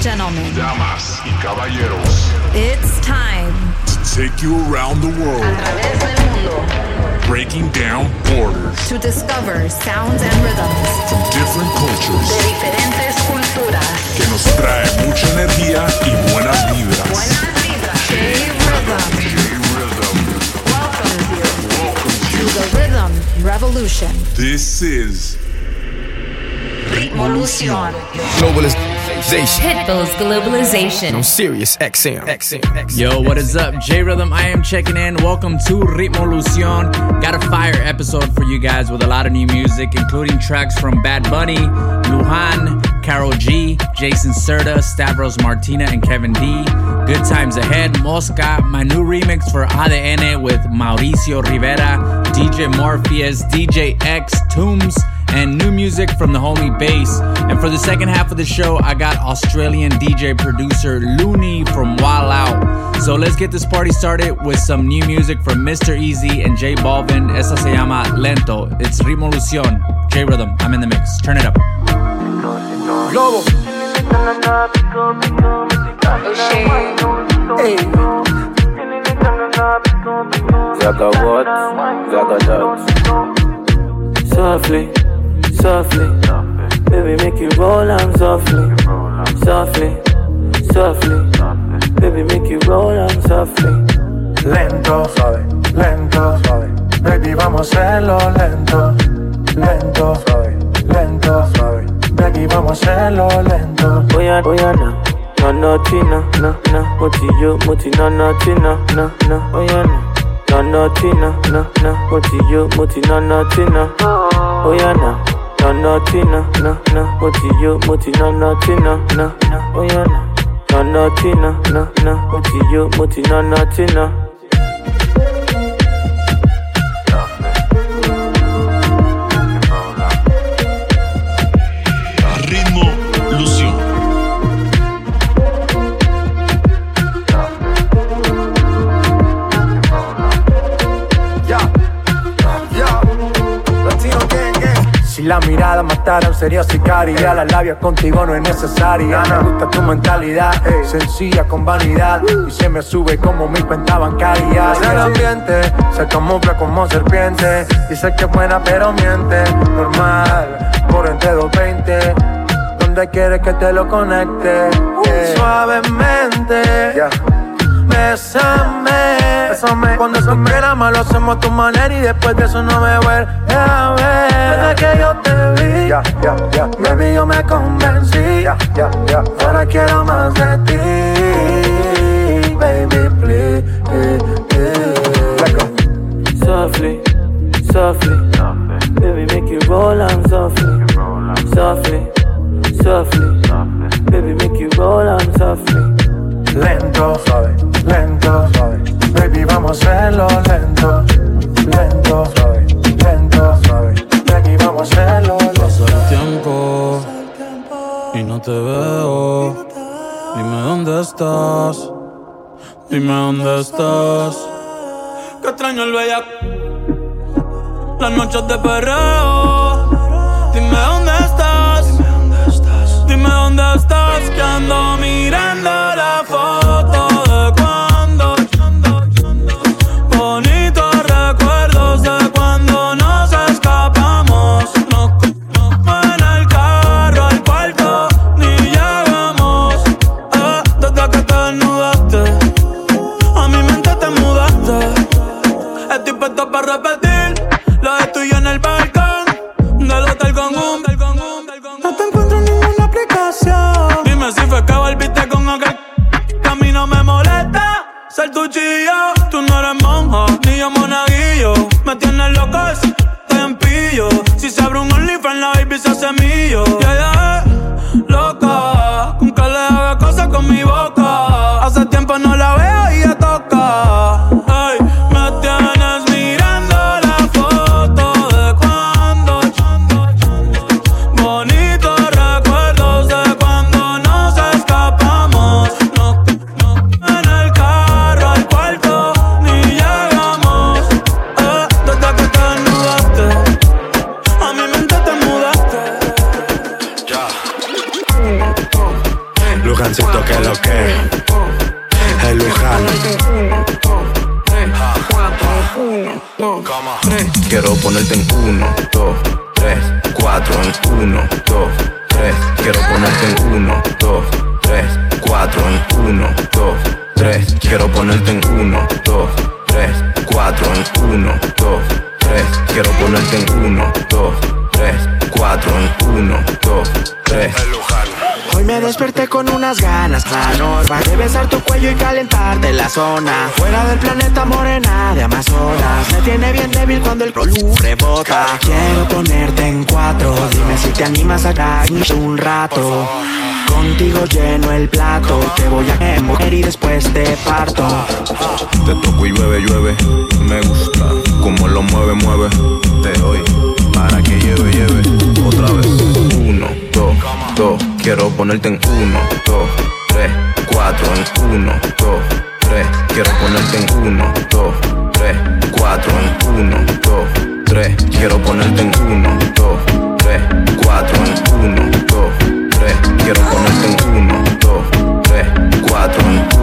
and gentlemen, damas y caballeros, it's time. To take you around the world, breaking down borders. To discover sounds and rhythms. From different cultures. De diferentes culturas. que nos trae mucha energía y buenas vibras. Buenas vibras. J-Rhythm J-Rhythm welcomes you. Welcomes to the Rhythm Revolution. This is Ritmolution. Globalization. Pitbull's Globalization. On Sirius XM. XM. XM. Yo, what is up? J Rhythm, I am checking in. Welcome to Ritmolution. Got a fire episode for you guys with a lot of new music, including tracks from Bad Bunny, Luhan, Karol G, Jason Serta, Stavros Martina, and Kevin D. Good times ahead. Mosca, my new remix for ADN with Mauricio Rivera, DJ Morpheus, DJ X, Tooms and new music from the homie Bass. And for the second half of the show, I got Australian DJ producer Looney from Wild Out. So let's get this party started with some new music from Mr. Eazi and J Balvin. Esa se llama Lento. It's Ritmolution. J Rhythm, I'm in the mix. Turn it up. Globo. Hey. Zaga what? Zaga that. Softly, softly. Baby, make you roll on softly. Softly, softly. Baby, make you roll on softly. Lento, suave, lento, suave. Baby, vamos a hacerlo lento, lento, suave, lento, suave. Baby, vamos a hacerlo lento. Oh yeah, oh yeah, no. No, no, Tina, no, no. Moti yo, moti, no, no, Tina, no, no. Oh yeah, no. No, no, Tina, no, no. Moti yo, moti, no, no, Tina. Oh yeah, no. No, no, Tina, no, no. Moti yo, moti, no, no, Tina, no, no. Oh yeah, no. No, no, Tina, no, no. Moti yo, moti, no, no, Tina. Ritmo sería sicaria. Las labias contigo no es necesaria. Me gusta tu mentalidad, sencilla con vanidad. Y se me sube como mi cuenta bancaria. El ambiente se camufla como serpiente. Dice que es buena pero miente. Normal, por entre 220 Donde quieres que te lo conecte ey. Suavemente Bésame, Bésame. Cuando se mal lo hacemos a tu manera y después de eso no me vuelve a ver. Desde que yo te vi, ya, ya, ya, baby, yo me convencí. Ya, ya, ya. Ahora quiero más de ti, baby, please. Let go. Softly, softly. Baby, make you roll on softly. Softly, softly. Baby, make you roll on softly. Lento, suave, lento, suave. Baby, vamos a hacerlo lento, lento, suave, lento, suave. Baby, vamos a hacerlo lento. Pasa el tiempo y no te veo. Dime dónde estás. Dime dónde estás. Que extraño el bella. Las noches de perreo. Dime dónde estás. Dime dónde estás. Que ando mirando la foto desperté con unas ganas anormales de besar tu cuello y calentarte la zona. Fuera del planeta morena de Amazonas, me tiene bien débil cuando el colú rebota. Quiero ponerte en cuatro, dime si te animas a caer un rato. Contigo lleno el plato, te voy a morir y después te parto. Te toco y llueve, llueve, me gusta como lo mueve, mueve. Te doy para que lleve, lleve otra vez quiero ponerte en uno, dos, tres, cuatro, en uno, dos, tres, quiero ponerte en uno, dos, tres, cuatro, en uno, dos, tres, quiero ponerte en uno, dos, tres, cuatro, en uno, dos, tres, quiero ponerte en uno, dos, tres, cuatro, en uno.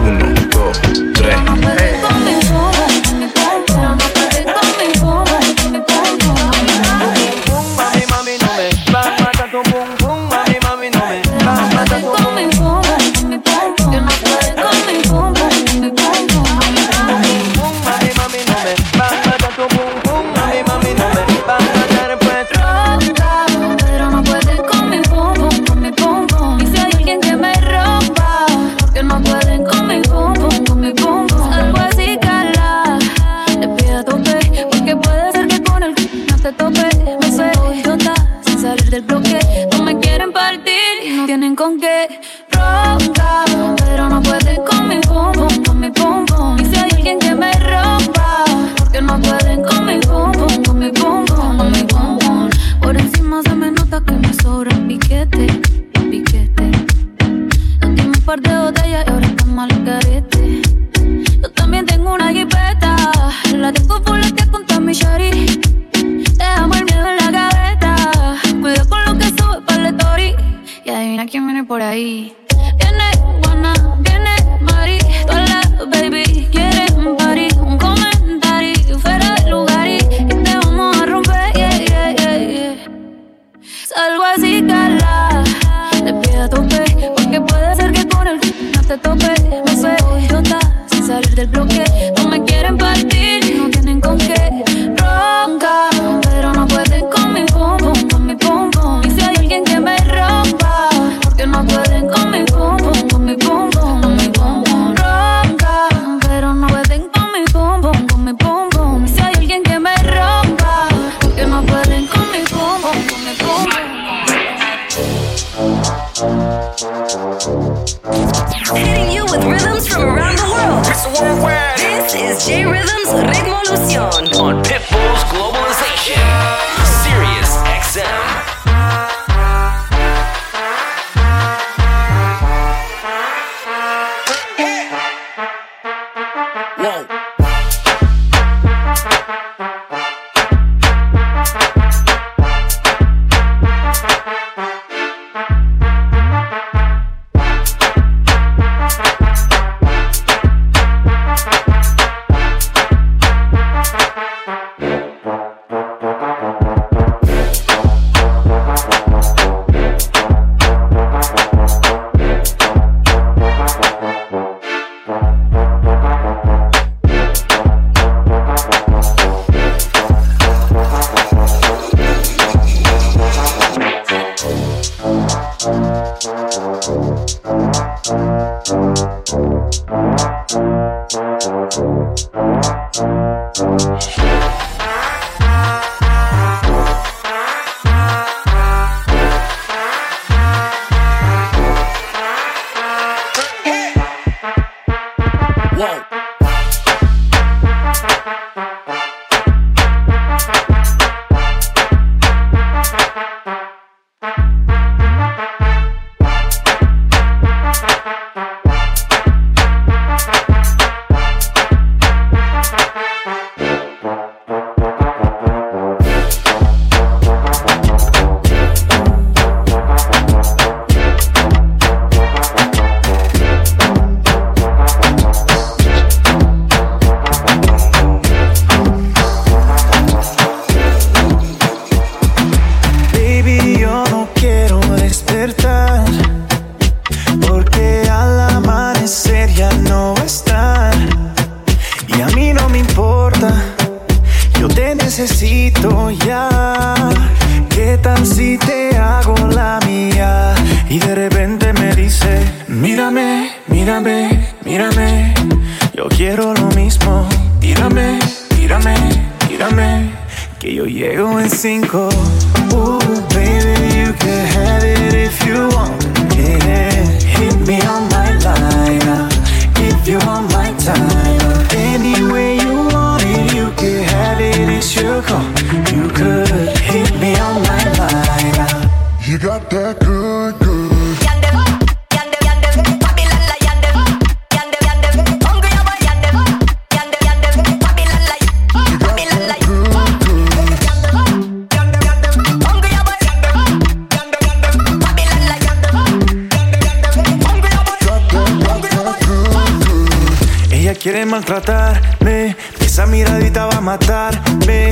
matarme.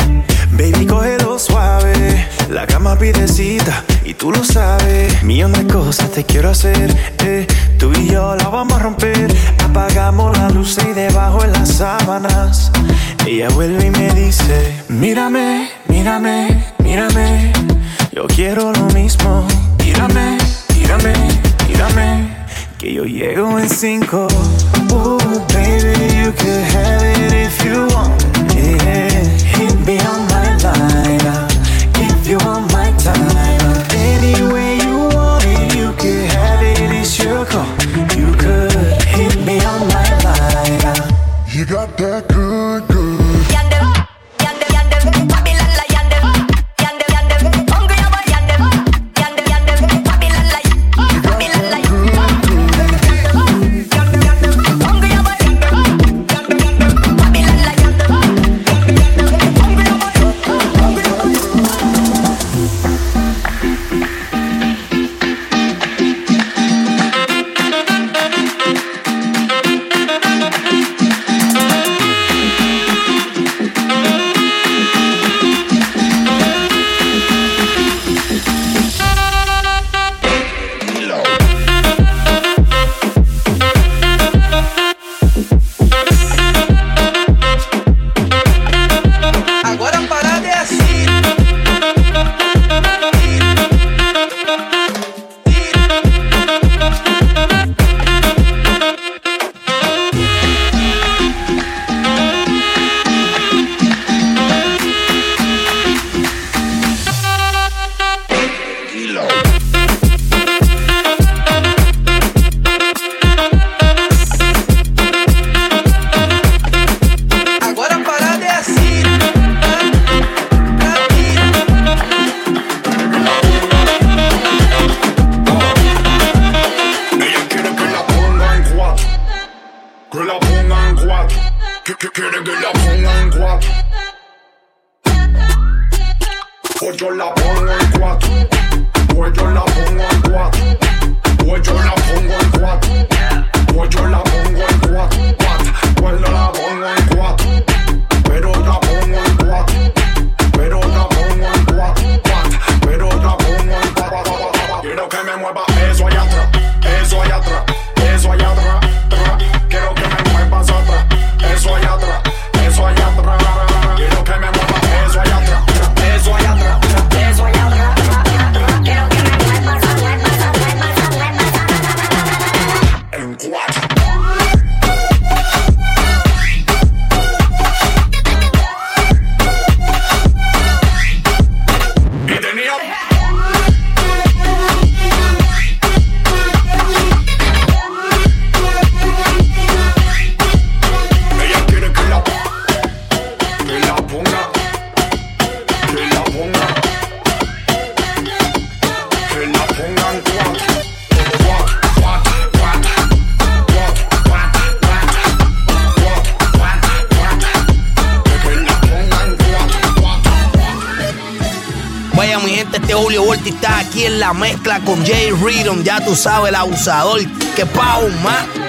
Baby, cógelo suave. La cama pide cita y tú lo sabes. Millón de cosas te quiero hacer. Eh. Tú y yo la vamos a romper. Apagamos la luz y debajo en las sábanas. Ella vuelve y me dice: Mírame, mírame, mírame. Yo quiero lo mismo. Mírame, mírame, mírame. Que yo llego en cinco. Oh, baby, you can have it if you want. beyond Julio Volti está aquí en la mezcla con Jay Reedon. Ya tú sabes, el abusador. Que pa' más.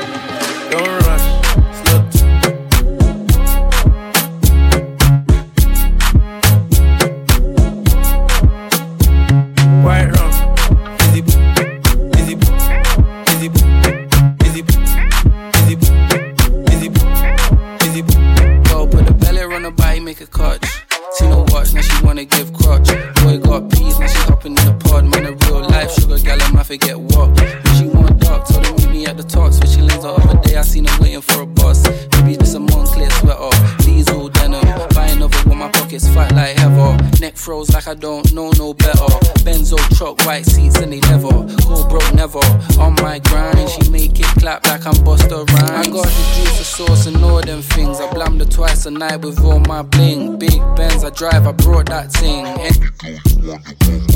night with all my bling. Big Benz, I drive, I brought that thing. Eh?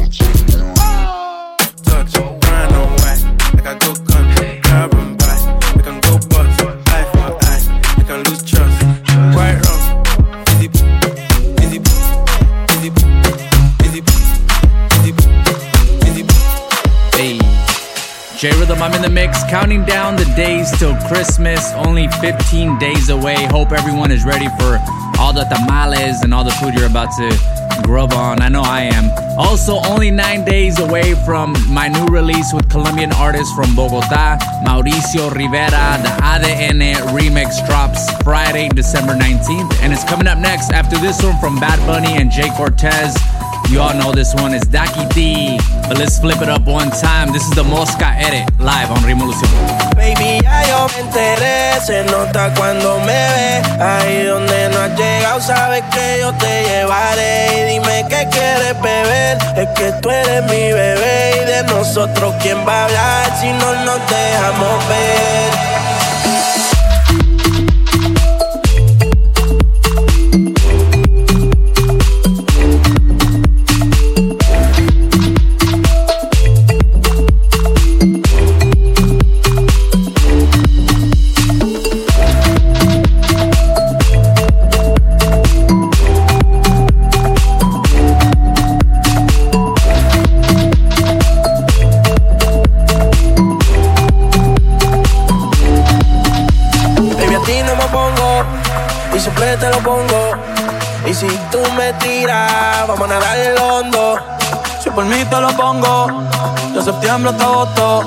I'm in the mix, counting down the days till Christmas, only 15 days away. Hope everyone is ready for all the tamales and all the food you're about to grub on. I know I am. Also, only nine days away from my new release with Colombian artist from Bogota, Mauricio Rivera. The ADN remix drops Friday, December 19th, and it's coming up next after this one from Bad Bunny and Jhay Cortez. You all know this one is Daki D. But let's flip it up one time. This is the Mosca Edit live on Revolution. Baby, ya yo me enteré. Se nota cuando me ve. Ahí donde no has llegado, sabes que yo te llevaré. Y dime qué quieres beber. Es que tú eres mi bebé. Y de nosotros, ¿quién va a hablar si no nos dejamos ver? tiemblo todo, todo.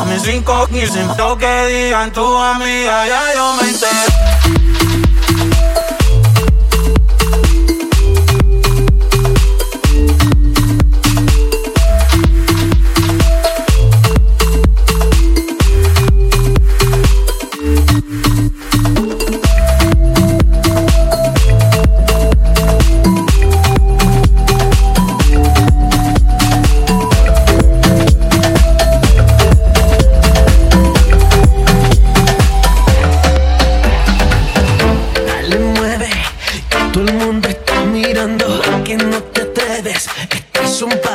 A mis cinco, 15, lo que digan tu amiga, ya yo me enteré.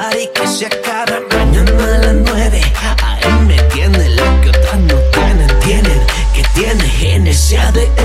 party que se acaba mañana a las nueve. Ahí me tiene lo que otras no tienen, tienen, que tiene en ese ADN.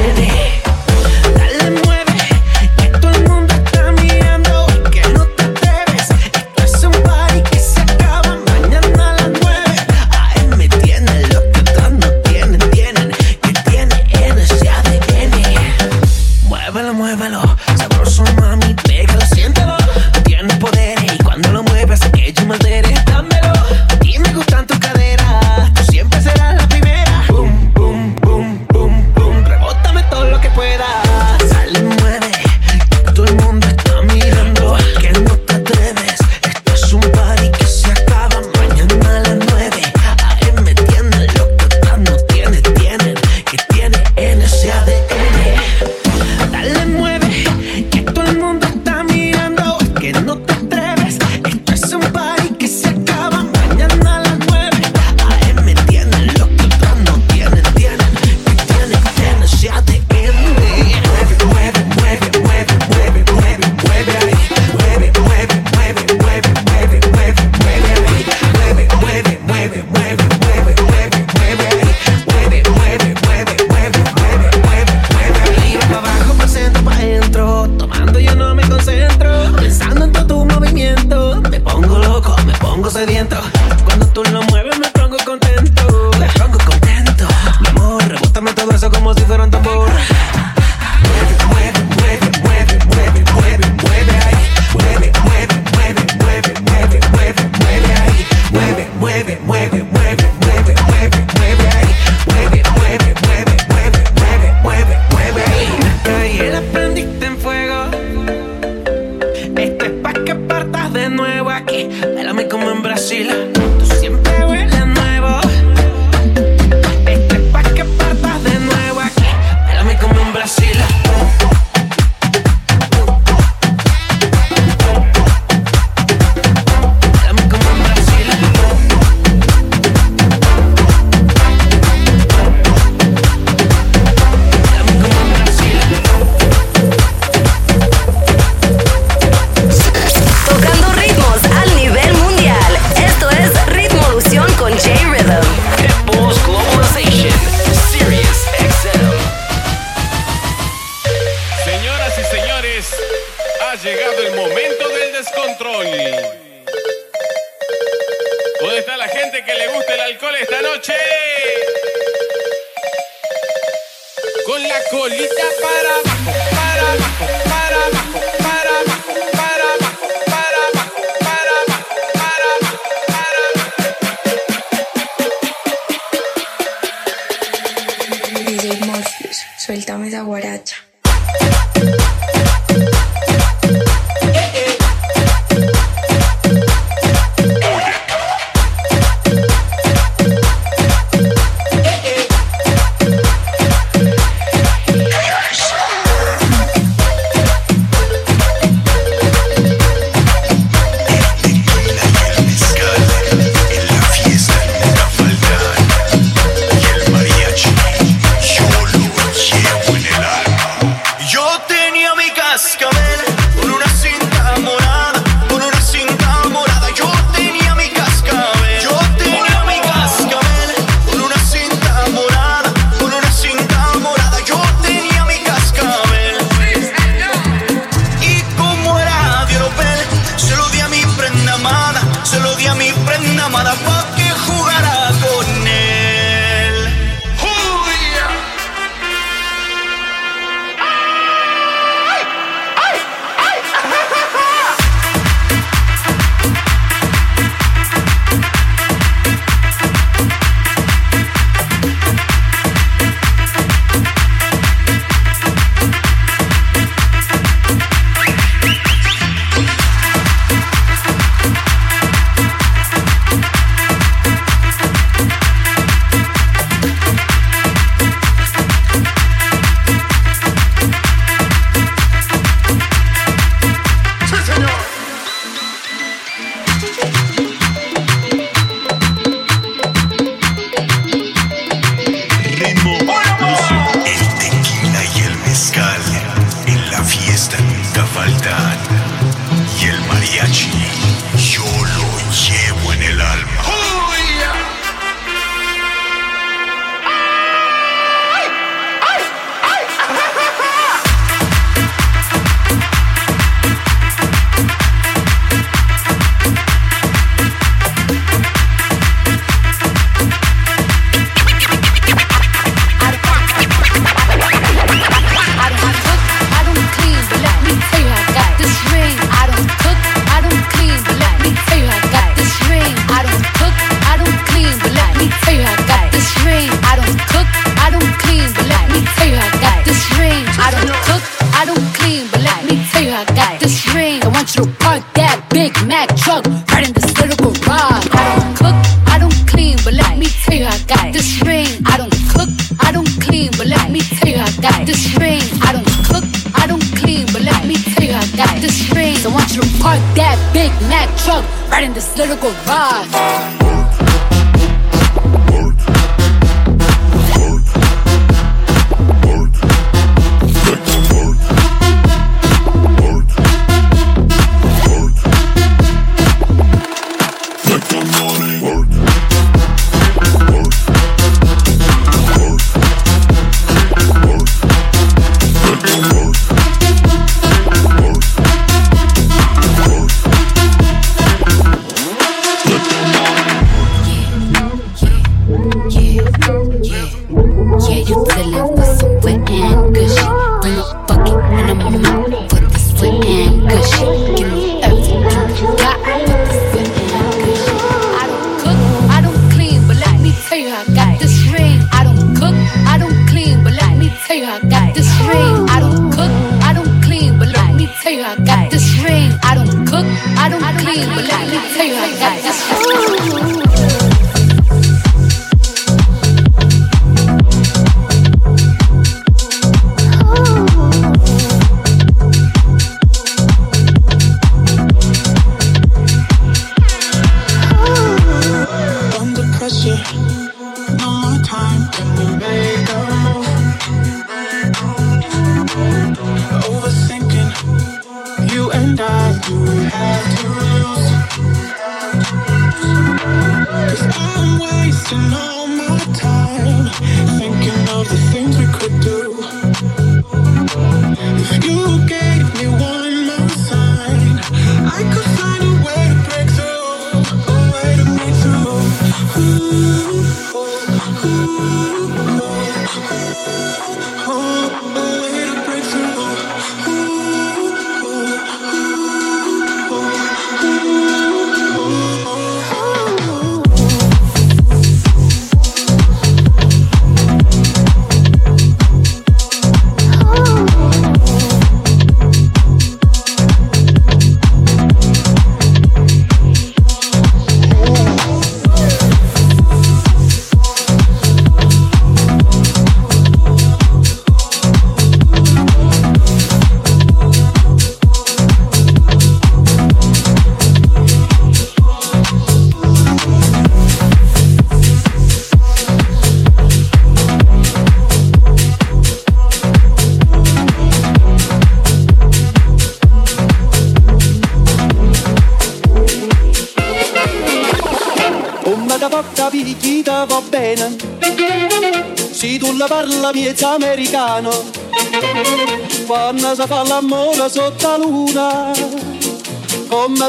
Quando si fa l'amore sotto la luna.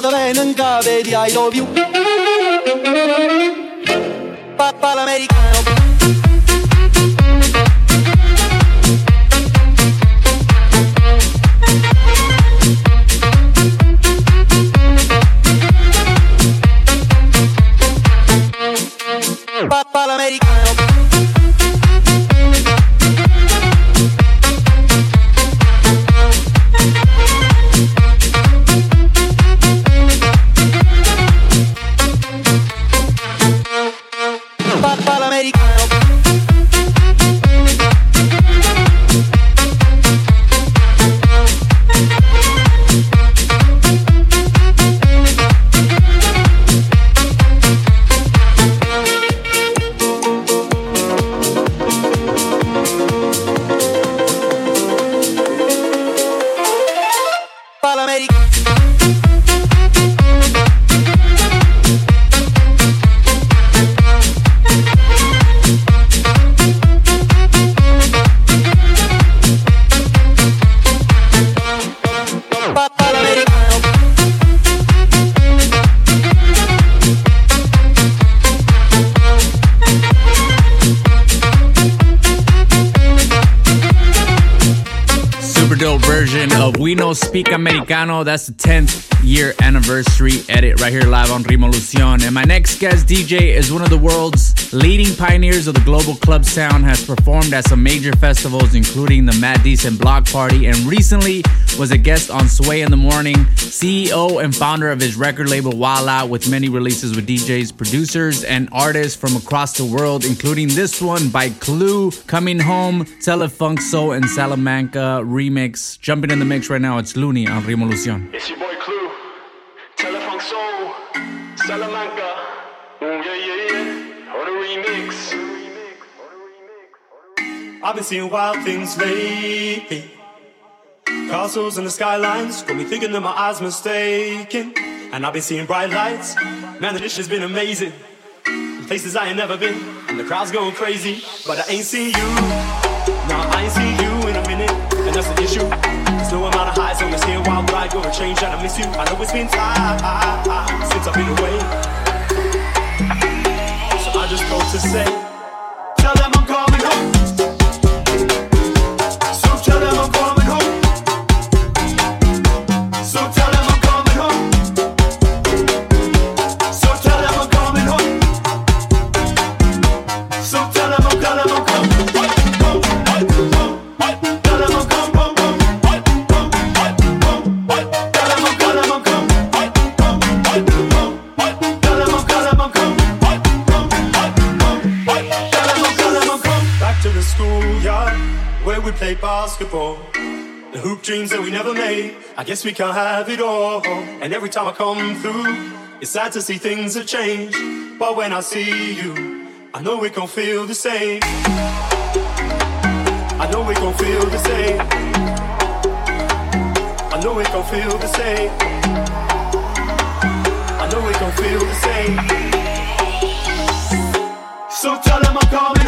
Da bene in cave di I love you Papà l'americano Americano. That's the 10th year anniversary edit right here live on Revolucion. And my next guest DJ is one of the world's leading pioneers of the global club sound, has performed at some major festivals, including the Mad Decent Block Party, and recently was a guest on Sway in the Morning, CEO and founder of his record label Wild Out, with many releases with DJs, producers, and artists from across the world, including this one by Clue, Coming Home, Telefunk Soul, and Salamanca remix. Jumping in the mix right now, it's Looney on Revolucion. I've been seeing wild things lately. Castles and the skylines got me thinking that my eyes mistaken. And I've been seeing bright lights. Man, the dish has been amazing. Places I ain't never been, and the crowd's going crazy. But I ain't seen you. Nah, I ain't seen you in a minute, and that's the issue. There's no amount of highs on this here wild ride gonna change, and I miss you. I know it's been time since I've been away. So I just go to say, I guess we can't have it all. And every time I come through, it's sad to see things have changed. But when I see you, I know we gon' feel the same. I know we gon' feel the same. I know we gon' feel the same. I know we gon' feel the same. So tell them I'm coming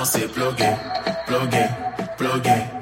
danser, ploguer, ploguer, ploguer.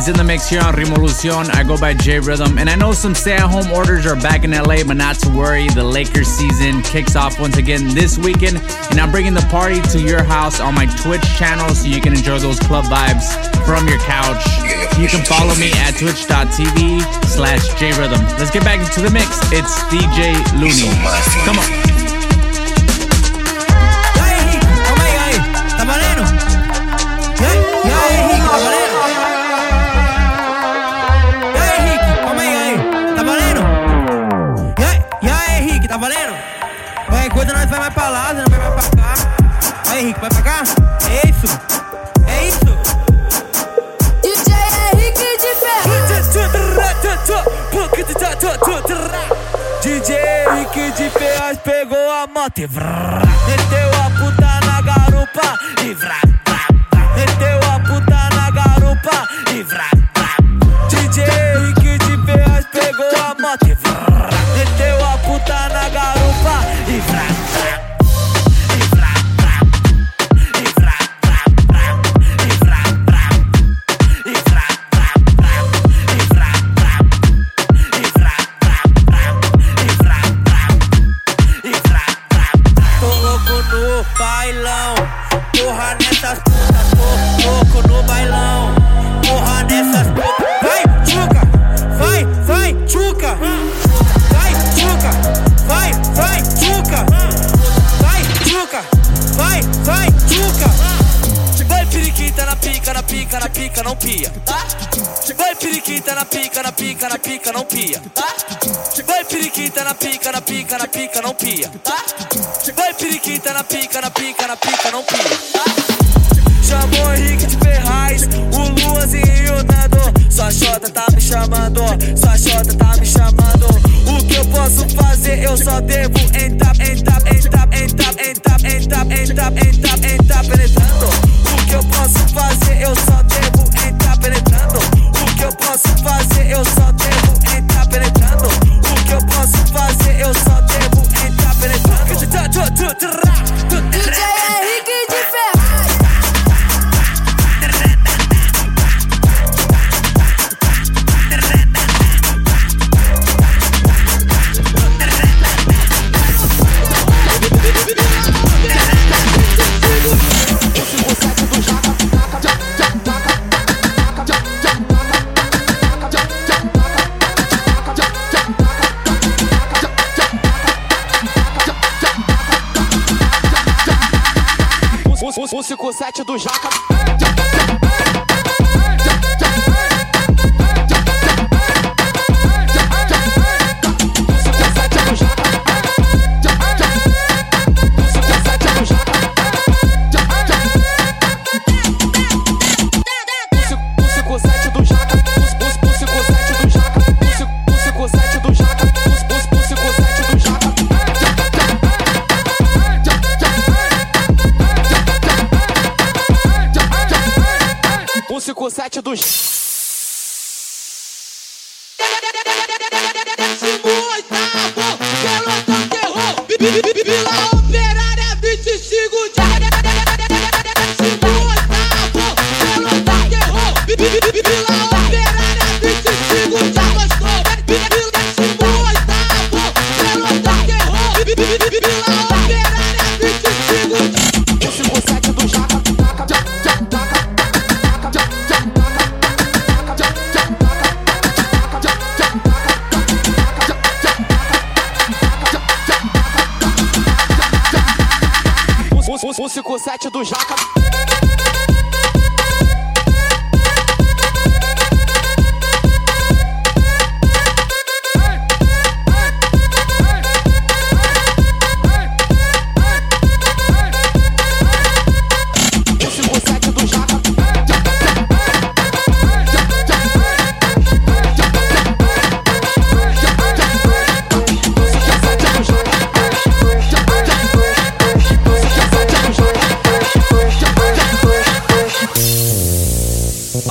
is in the mix here on Ritmolution. I go by J Rhythm, and I know some stay at home orders are back in LA, but not to worry. The Lakers season kicks off once again this weekend, and I'm bringing the party to your house on my Twitch channel so you can enjoy those club vibes from your couch. You can follow me at twitch.tv slash J Rhythm. Let's get back into the mix. It's DJ Looney. Come on. moto meteu a puta na garupa e vrá. o, o, 57 do Jaca.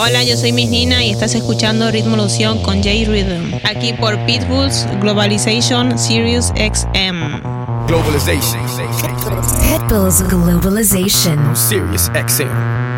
Hola, yo soy Miss Nina y estás escuchando Ritmo Lución con J Rhythm. Aquí por Pitbulls Globalization Sirius XM. Globalization. Pitbulls Globalization. Sirius XM.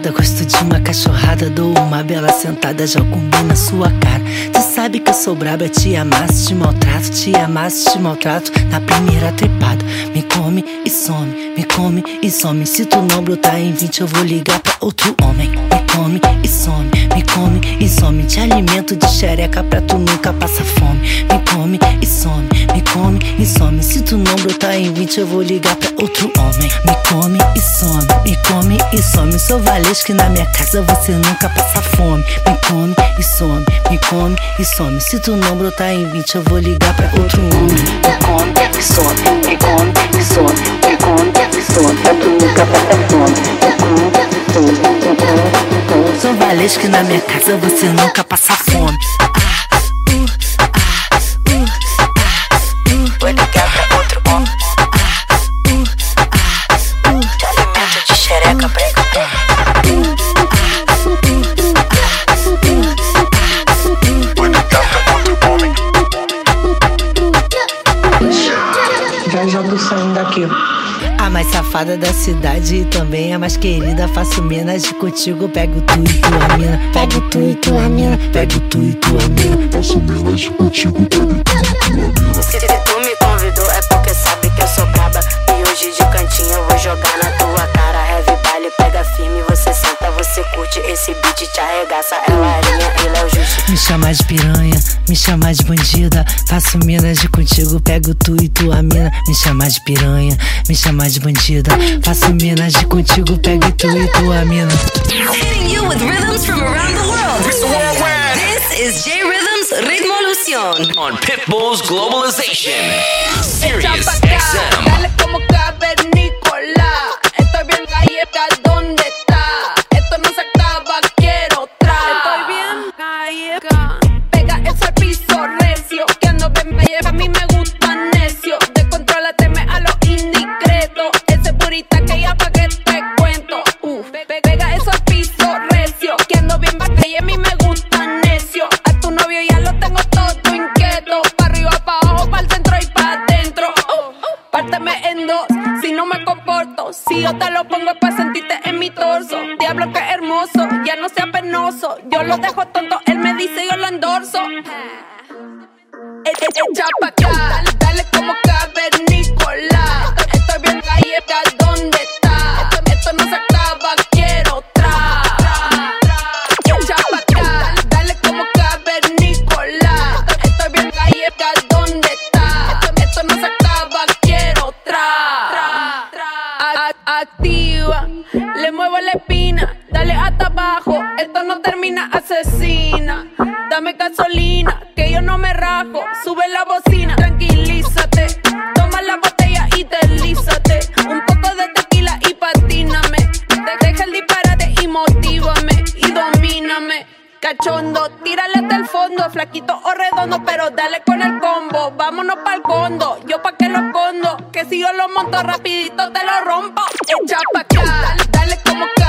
Gosto de uma cachorrada, dou uma bela sentada, um bem na sua cara. Tu sabe que eu sou braba, te amasso, te maltrato, te amasso, te maltrato na primeira trepada. Me come e some, me come e some. Se tu não brotar em 20, eu vou ligar pra outro homem. Me come e some, me come e some. Te alimento de xereca pra tu nunca passar fome. Me come e some, me come e some. Se tu não brotar em 20, eu vou ligar pra outro homem. Me come e some, me come e some. Sou valesco que na minha casa você nunca passa fome. Me come e some, me come e some. Se tu não brotar em 20, eu vou ligar pra outro homem. Me come e some, me come e some. Me come e some, Sou valesca na minha casa você nunca passa fome. Ah, ah, uh, ah, uh, ah, uh. Olho quebra outro homem. Ah, uh, ah, uh. Te alimento de xereca, prega. Vai jogar. Safada da cidade e também a mais querida. Faço homenagem contigo, pego tu e tua mina. Pego tu e tua mina, pego tu e tua mina. Faço homenagem contigo, pego tu e tua mina. Se se tu me convidou é porque sabe que eu sou braba. E hoje de cantinho eu vou jogar na tua cara. Heavy baile, pega firme, você senta, você curte. Esse beat te arregaça, é Me chama de piranha, me chama de bandida. Faço homenagem contigo, pego tu e tua mina. Me chama de piranha, me chama de bandida. Faço homenagem contigo, pego tu e tua mina. Hitting you with rhythms from around the world. This is J Rhythms Ritmolución. On Pitbull's Globalization. Acá, XM. Dale como cavernícola. Estoy bien gallega, ¿dónde está? Penoso. Yo lo dejo tonto, él me dice, yo lo endorso. E- e- Echa pa' acá, esto no termina asesina. Dame gasolina, que yo no me rajo, sube la bocina, tranquilízate, toma la botella y deslízate. Un poco de tequila y patíname, De- deja el disparate y motívame y domíname. Cachondo, tírale hasta el fondo, flaquito o redondo, pero dale con el combo. Vámonos pa'l condo, yo pa' que lo escondo. Que si yo lo monto rapidito te lo rompo. Echa pa' acá, dale, como cavernícola.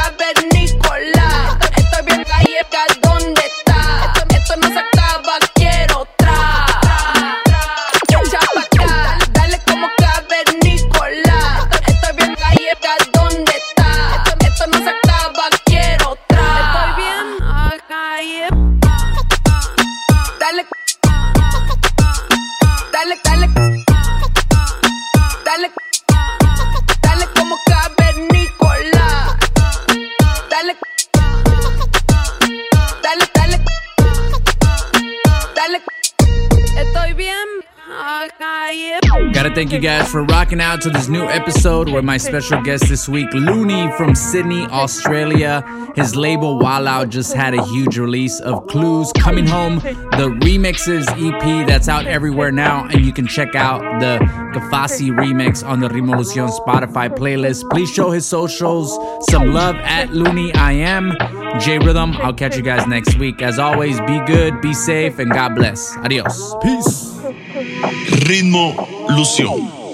Gotta thank you guys for rocking out to this new episode with my special guest this week, Looney from Sydney, Australia. His label Wild Out just had a huge release of Clues Coming Home, the remixes EP that's out everywhere now, and you can check out the Gafacci remix on the Ritmolution Spotify playlist. Please show his socials some love at Looney I am. J Rhythm, I'll catch you guys next week. As always, be good, be safe, and God bless. Adios. Peace. Ritmo Lución.